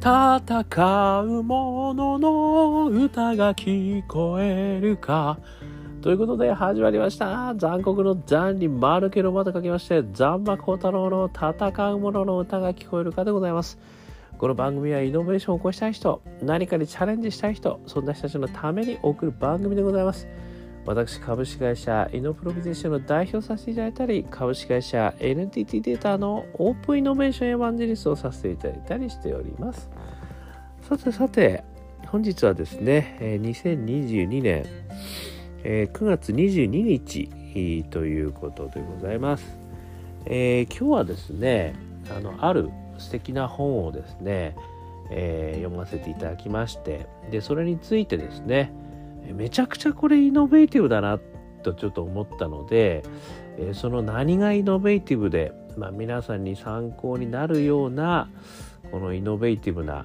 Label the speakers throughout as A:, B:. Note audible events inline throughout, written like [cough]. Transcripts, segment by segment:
A: 戦う者のの歌が聞こえるか。ということで始まりました。残酷の残に丸けのまと書きまして、残馬孝太郎の戦う者の歌が聞こえるかでございます。この番組はイノベーションを起こしたい人、何かにチャレンジしたい人、そんな人たちのために送る番組でございます。私、株式会社イノプロビゼーションの代表させていただいたり、株式会社 NTT データのオープンイノベーションエヴァンジェリストをさせていただいたりしております。さてさて、本日はですね、2022年9月22日ということでございます。えー、今日はですね、あの、ある素敵な本をですね、えー、読ませていただきまして、で、それについてですね、めちゃくちゃこれイノベーティブだなとちょっと思ったので、えその何がイノベーティブで、まあ、皆さんに参考になるようなこのイノベーティブな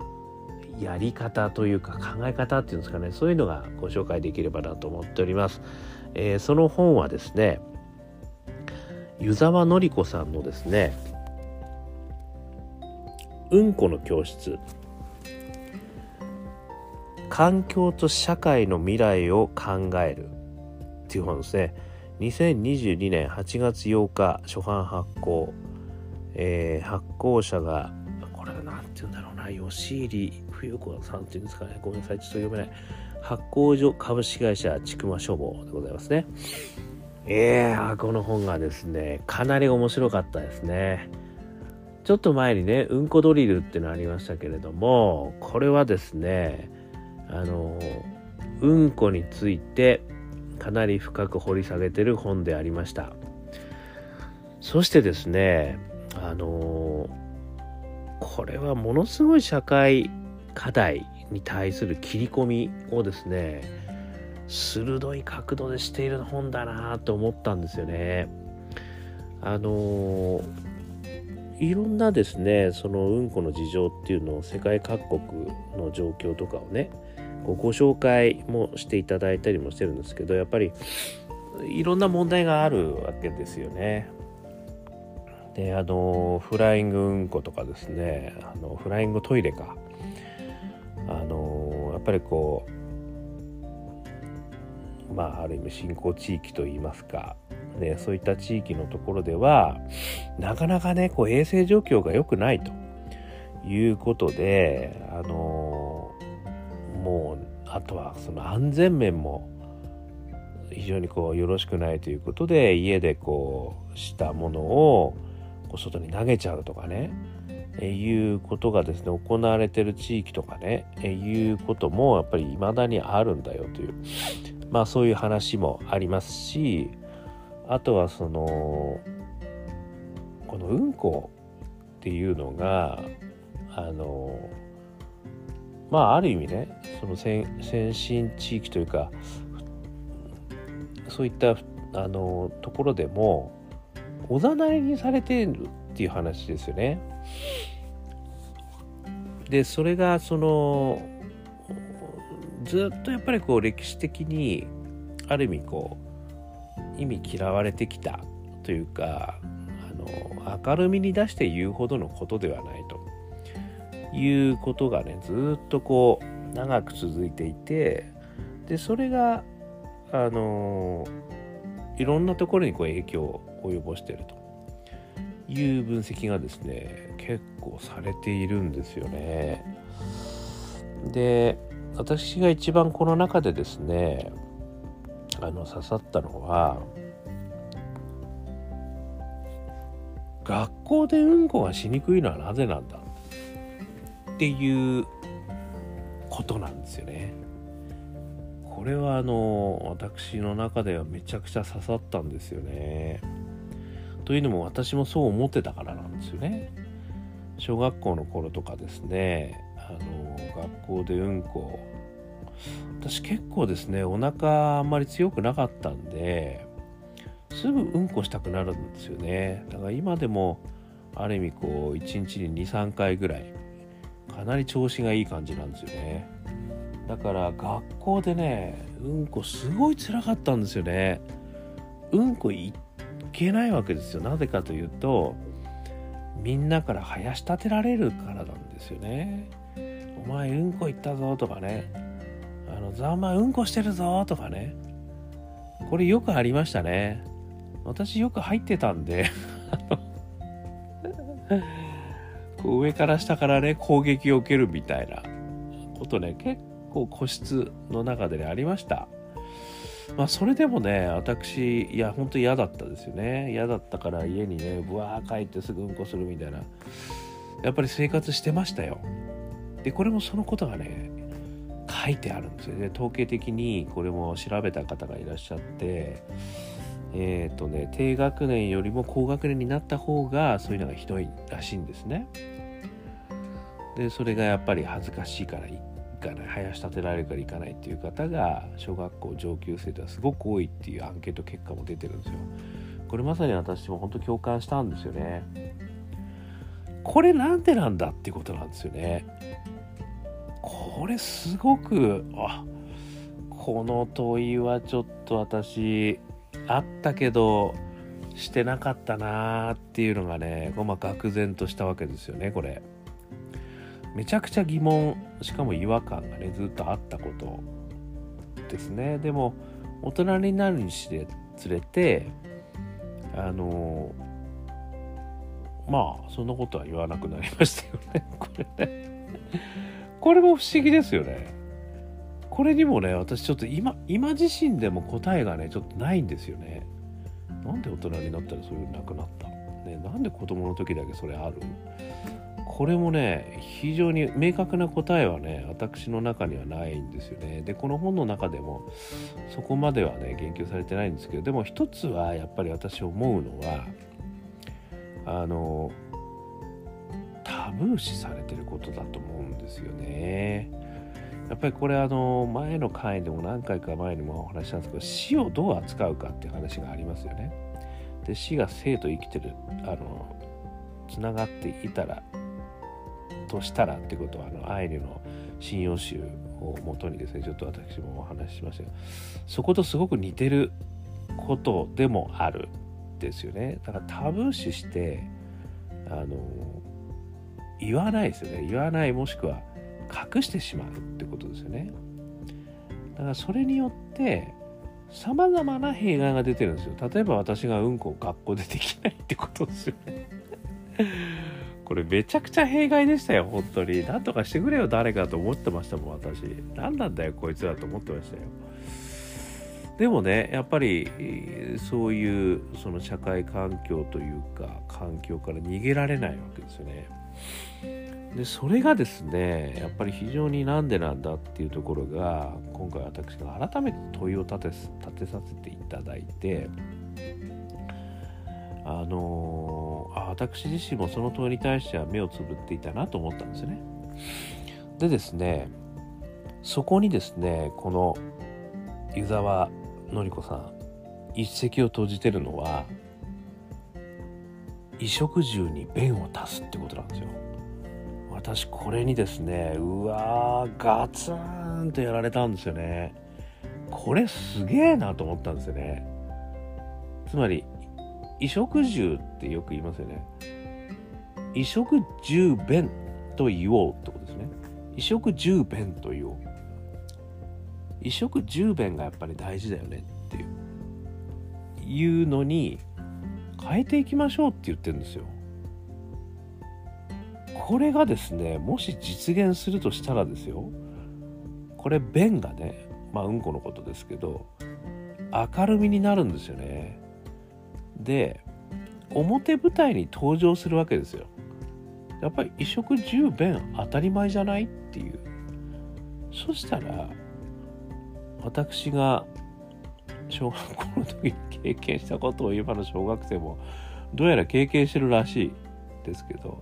A: やり方というか考え方っていうんですかねそういうのがご紹介できればなと思っております。えー、その本はですね湯沢のり子さんのですね「うんこの教室」環境と社会の未来を考えるっていう本ですね。2022年8月8日初版発行、えー、発行者がこれなんて言うんだろうな。吉入冬子さんっていうんですかね。ごめんなさいちょっと読めない。発行所株式会社ちくま書房でございますね。えー、この本がですねかなり面白かったですね。ちょっと前にねうんこドリルっていうのありましたけれどもこれはですねあのうんこについてかなり深く掘り下げてる本でありました。そしてですねあのこれはものすごい社会課題に対する切り込みをですね鋭い角度でしている本だなと思ったんですよね。あのいろんなですねそのうんこの事情っていうのを世界各国の状況とかをねご紹介もしていただいたりもしてるんですけどやっぱりいろんな問題があるわけですよね。であのフライングうんことかですね。あのフライングトイレか。あのやっぱりこうまあある意味新興地域といいますか、ね、そういった地域のところではなかなかねこう衛生状況が良くないということであのもうあとはその安全面も非常にこうよろしくないということで家でこうしたものをこう外に投げちゃうとかね。えいうことがですね行われてる地域とかね。えいうこともやっぱり未だにあるんだよという。まあそういう話もありますしあとはそのこのうんこっていうのがあのまあある意味ねその先進地域というかそういったあのところでもおざなりにされてるっていう話ですよね。でそれがそのずっとやっぱりこう歴史的にある意味こう意味嫌われてきたというかあの明るみに出して言うほどのことではないということがねずっとこう長く続いていてでそれがあのいろんなところにこう影響を及ぼしているという分析がですね結構されているんですよね。で私が一番この中でですねあの刺さったのは学校でうんこがしにくいのはなぜなんだっていうことなんですよね。これはあの私の中ではめちゃくちゃ刺さったんですよね。というのも私もそう思ってたからなんですよね。小学校の頃とかですねあの学校でうんこ私結構ですねお腹あんまり強くなかったんですぐうんこしたくなるんですよねだから今でもある意味こう1日に23回ぐらいかなり調子がいい感じなんですよね。だから学校でねうんこすごい辛かったんですよね。うんこいけないわけですよ。なぜかというとみんなから生やし立てられるからなんですよね。お前うんこ行ったぞとかね。あのざまうんこしてるぞとかね。これよくありましたね。私よく入ってたんで。こう上から下からね攻撃を受けるみたいなことね結構個室の中でねありました。まあそれでもね私いや本当嫌だったですよね。嫌だったから家にねぶわー帰ってすぐうんこするみたいな。やっぱり生活してましたよ。でこれもそのことがね書いてあるんですよね。統計的にこれも調べた方がいらっしゃって。えっ、ー、とね低学年よりも高学年になった方がそういうのがひどいらしいんですね。でそれがやっぱり恥ずかしいから行かない林立てられるから行かないっていう方が小学校上級生ではすごく多いっていうアンケート結果も出てるんですよ。これまさに私も本当共感したんですよね。これなんでなんだっていうことなんですよね。これすごくあこの問いはちょっと私あったけどしてなかったなーっていうのがね、まあ、愕然としたわけですよねこれ。めちゃくちゃ疑問しかも違和感がねずっとあったことですね。でも大人になるにつれてあのまあそんなことは言わなくなりましたよねこれね。これも不思議ですよね。これにもね私ちょっと今今自身でも答えがねちょっとないんですよね。なんで大人になったらそれなくなった？ねなんで子供の時だけそれある？これもね非常に明確な答えはね私の中にはないんですよね。でこの本の中でもそこまではね言及されてないんですけどでも一つはやっぱり私思うのはあのタブー視されてることだと思うんですよね。やっぱりこれあの前の回でも何回か前にもお話したんですけど死をどう扱うかっていう話がありますよね。で死が生と生きてるあのつながっていたらとしたらってことはあのアイヌの信用集をもとにですねちょっと私もお話ししましたけどそことすごく似てることでもあるですよね。だからタブー視してあの言わないですよね。言わないもしくは隠してしまうってことですよねだからそれによってさまざまな弊害が出てるんですよ例えば私がうんこを学校でできないってことですよね [laughs] これめちゃくちゃ弊害でしたよ、本当に。なんとかしてくれよ、誰かと思ってましたもん、私。何なんだよ、こいつらと思ってましたよ。でもね、やっぱり、そういう、その社会環境というか、環境から逃げられないわけですよね。で、それがですね、やっぱり非常になんでなんだっていうところが、今回私が改めて問いを立て立てさせていただいて、あのあ私自身もその問いに対しては目をつぶっていたなと思ったんですね。でですねそこにですねこの湯沢のり子さん一石を投じてるのは衣食住に便を足すってことなんですよ。私これにですねうわーガツンとやられたんですよね。これすげえなと思ったんですよね。つまり衣食住ってよく言いますよね。衣食住便と言おうってことですね。衣食住便と言おう。衣食住便がやっぱり大事だよねっていう、いうのに変えていきましょうって言ってるんですよ。これがですね、もし実現するとしたらですよ、これ便がね、まあうんこのことですけど、明るみになるんですよね。で表舞台に登場するわけですよ。やっぱり衣食住便当たり前じゃないっていう。そしたら私が小学校の時に経験したことを今の小学生もどうやら経験してるらしいですけど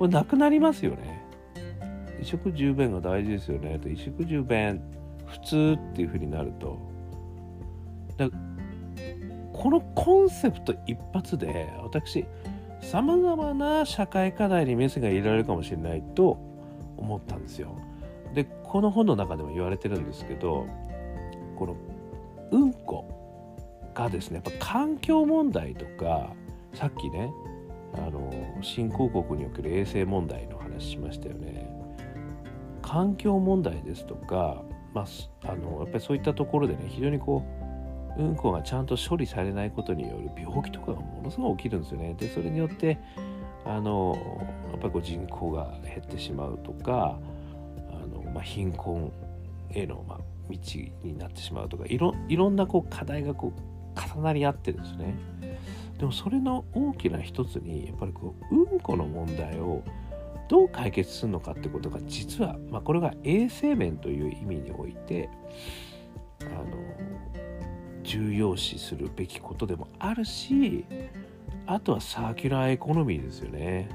A: これなくなりますよね。衣食住便が大事ですよね。と衣食住便普通っていうふうになると。だこのコンセプト一発で私さまざまな社会課題にメスが入れられるかもしれないと思ったんですよ。でこの本の中でも言われてるんですけどこのうんこがですねやっぱ環境問題とかさっきねあの新興国における衛生問題の話しましたよね。環境問題ですとか、まあ、あのやっぱりそういったところでね非常にこううんこがちゃんと処理されないことによる病気とかがものすごい起きるんですよね。でそれによってあのやっぱりこう人口が減ってしまうとかあの、まあ、貧困への、まあ、道になってしまうとかいろいろんなこう課題がこう重なり合ってるんですね。でもそれの大きな一つにやっぱりこううんこの問題をどう解決するのかってことが実は、まあ、これが衛生面という意味においてあの重要視するべきことでもあるしあとはサーキュラーエコノミーですよね。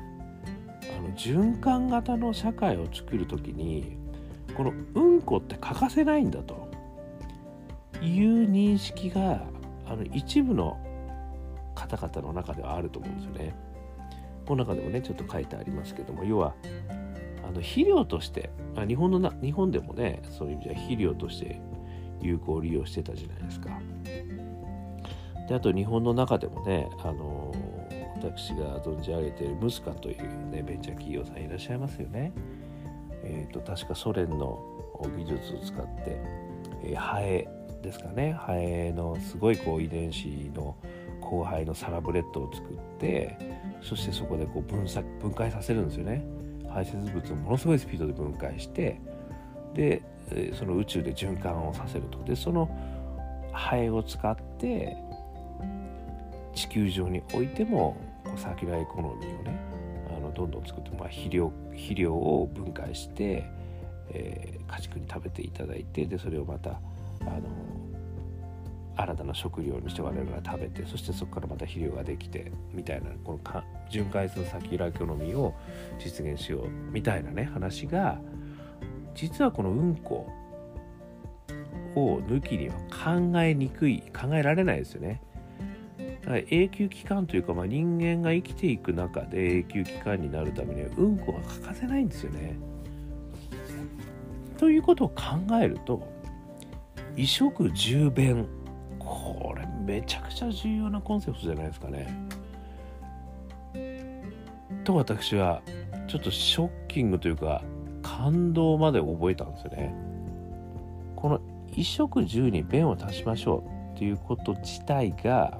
A: あの循環型の社会を作る時にこのうんこって欠かせないんだという認識があの一部の方々の中ではあると思うんですよね。この中でもねちょっと書いてありますけども要はあの肥料として、あ、日本のな日本でもねそういう意味では肥料として有効利用してたじゃないですか。であと日本の中でもねあの私が存じ上げているムスカという、ね、ベンチャー企業さんいらっしゃいますよね。えーと、確かソ連の技術を使って、えー、ハエですかねハエのすごいこう遺伝子の後輩のサラブレッドを作ってそしてそこでこう分散分解させるんですよね。排泄物をものすごいスピードで分解してでその宇宙で循環をさせると。でそのハエを使って地球上においてもサーキュラーエコノミーをねあのどんどん作って、まあ、肥料肥料を分解して、えー、家畜に食べていただいてでそれをまたあの新たな食料にして我々が食べてそしてそこからまた肥料ができてみたいなこの循環するサーキュラーエコノミーを実現しようみたいなね話が実はこのうんこを抜きには考えにくい考えられないですよね。だから永久期間というか、まあ、人間が生きていく中で永久期間になるためにはうんこが欠かせないんですよね。ということを考えると衣食住便これめちゃくちゃ重要なコンセプトじゃないですかね。と私はちょっとショッキングというか感動まで覚えたんですよね。この衣食住に便を足しましょうっていうこと自体が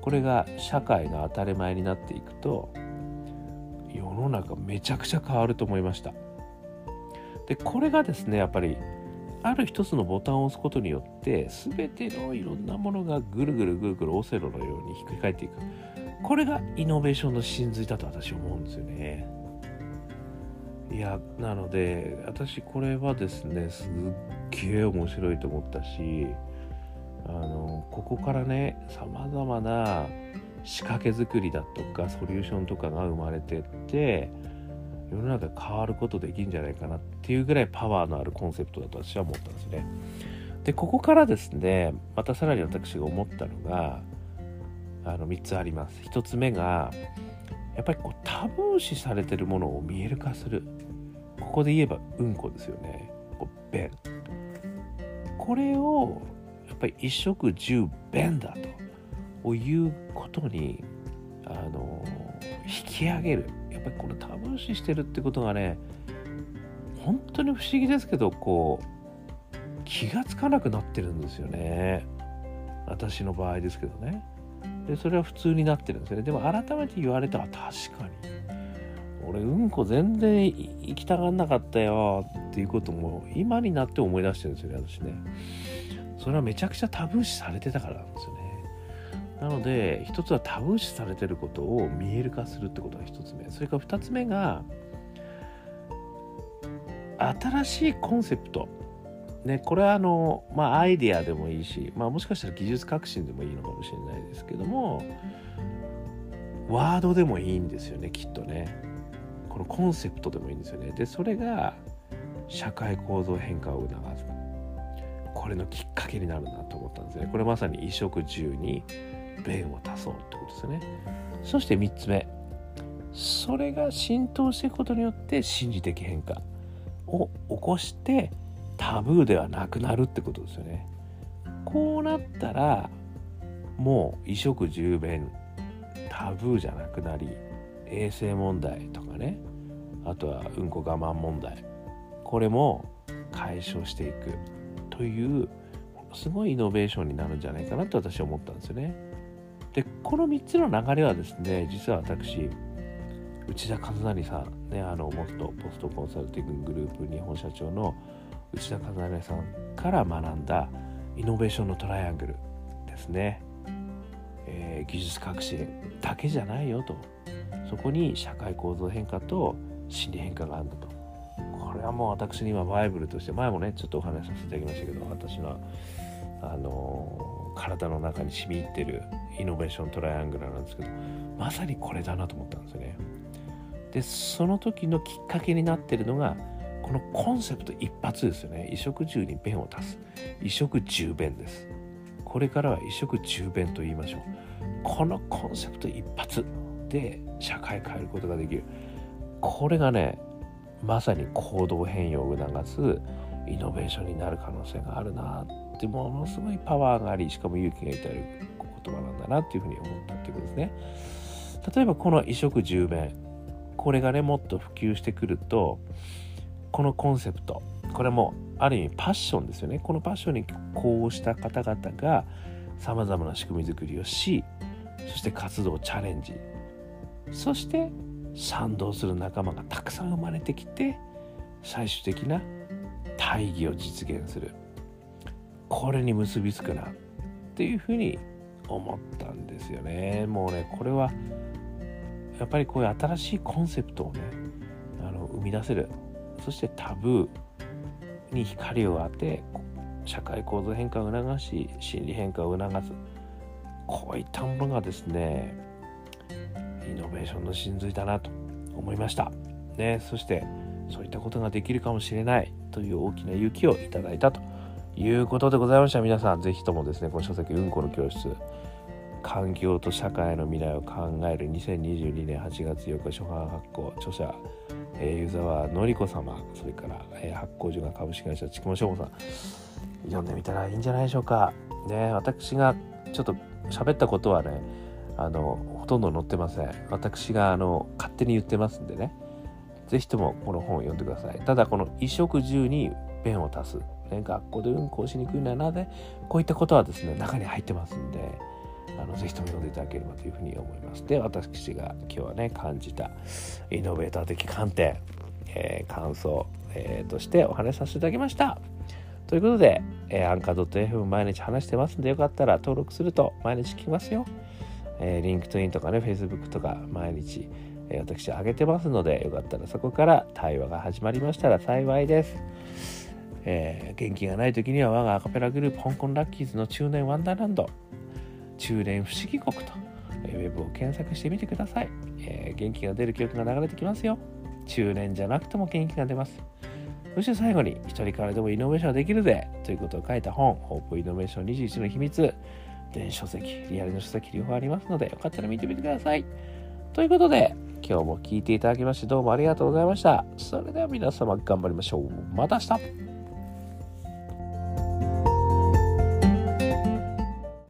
A: これが社会の当たり前になっていくと世の中めちゃくちゃ変わると思いました。でこれがですねやっぱりある一つのボタンを押すことによって全てのいろんなものがぐるぐるぐるぐるオセロのようにひっくり返っていく。これがイノベーションの真髄だと私思うんですよね。いやなので私これはですねすっげえ面白いと思ったしあのここからねさまざまな仕掛け作りだとかソリューションとかが生まれてって世の中変わることできるんじゃないかなっていうぐらいパワーのあるコンセプトだと私は思ったんですね。でここからですねまたさらに私が思ったのがあの3つあります。1つ目がやっぱりこうタブー視されてるものを見える化する。ここで言えばうんこですよね。こう便。これをやっぱり一食十便だと。いうことにあの引き上げる。やっぱりこのタブー視してるってことがね本当に不思議ですけどこう気がつかなくなってるんですよね。私の場合ですけどね。でそれは普通になってるんですよね。でも改めて言われたら確かに。俺うんこ全然行きたがんなかったよっていうことも今になって思い出してるんですよね私ね。それはめちゃくちゃタブー視されてたからなんですよね。なので一つはタブー視されてることを見える化するってことが一つ目。それから二つ目が新しいコンセプト。ね、これはあの、まあ、アイデアでもいいし、まあ、もしかしたら技術革新でもいいのかもしれないですけどもワードでもいいんですよねきっとね。このコンセプトでもいいんですよね。でそれが社会構造変化を促す。これのきっかけになるなと思ったんですね。これまさに衣食住に便を足そうってことですね。そして3つ目。それが浸透していくことによって心理的変化を起こしてタブーではなくなるってことですよね。こうなったらもう衣食住便タブーじゃなくなり衛生問題とかね。あとはうんこ我慢問題。これも解消していくというすごいイノベーションになるんじゃないかなと私は思ったんですよね。でこの3つの流れはですね実は私内田和成さんねあの元ポストコンサルティンググループ日本社長の内田和成さんから学んだイノベーションのトライアングルですね、えー、技術革新だけじゃないよと。そこに社会構造変化と心理変化があるんだと。これはもう私に今バイブルとして前もねちょっとお話しさせていただきましたけど私のあの体の中に染み入ってるイノベーショントライアングルなんですけどまさにこれだなと思ったんですよね。でその時のきっかけになってるのがこのコンセプト一発ですよね。衣食住に弁を足す。衣食住弁です。これからは衣食住弁と言いましょう。このコンセプト一発で社会変えることができる。これがねまさに行動変容を促すイノベーションになる可能性があるなってものすごいパワーがありしかも勇気が至る言葉なんだなっていうふうに思ったっていうことですね。例えばこの衣食住弁これがねもっと普及してくるとこのコンセプトこれもある意味パッションですよね。このパッションにこうした方々がさまざまな仕組み作りをしそして活動をチャレンジ。そして賛同する仲間がたくさん生まれてきて最終的な大義を実現する。これに結びつくなっていうふうに思ったんですよね。もうねこれはやっぱりこういう新しいコンセプトをねあの生み出せる。そしてタブーに光を当て社会構造変化を促し心理変化を促す。こういったものがですねイノベーションの真髄だなと思いました。ね、そしてそういったことができるかもしれないという大きな勇気をいただいたと。いうことでございました。皆さん是非ともですねこの書籍「うんこの教室」環境と社会の未来を考える2022年8月8日初版発行著者、えー、湯沢の子様それから、えー、発行所が株式会社ちくもしょうさん読んでみたらいいんじゃないでしょうか。ね私がちょっと喋ったことはねあのほとんど載ってません。私があの勝手に言ってますんでね。是非ともこの本を読んでください。ただこの衣食住に弁を足す、ね、学校でうんこをしにくいのはなぜこういったことはですね中に入ってますんであのぜひとも読んでいただければというふうに思います。で私が今日はね感じたイノベーター的観点、えー、感想、えー、としてお話しさせていただきました。ということで、えー、アンカー .fm 毎日話してますんでよかったら登録すると毎日聞きますよ。えー、 LinkedIn とかね、Facebook とか毎日、えー、私上げてますので、よかったらそこから対話が始まりましたら幸いです。えー、元気がない時には我がアカペラグループ香港ラッキーズの中年ワンダーランド、中年不思議国と、えー、ウェブを検索してみてください、えー、元気が出る曲が流れてきますよ。中年じゃなくても元気が出ます。そして最後に、一人からでもイノベーションできるぜということを書いた本、ホープイノベーション21の秘密、電書籍、リアルの書籍両方ありますので、よかったら見てみてください。ということで、今日も聴いていただきましてどうもありがとうございました。それでは皆様頑張りましょう。また明日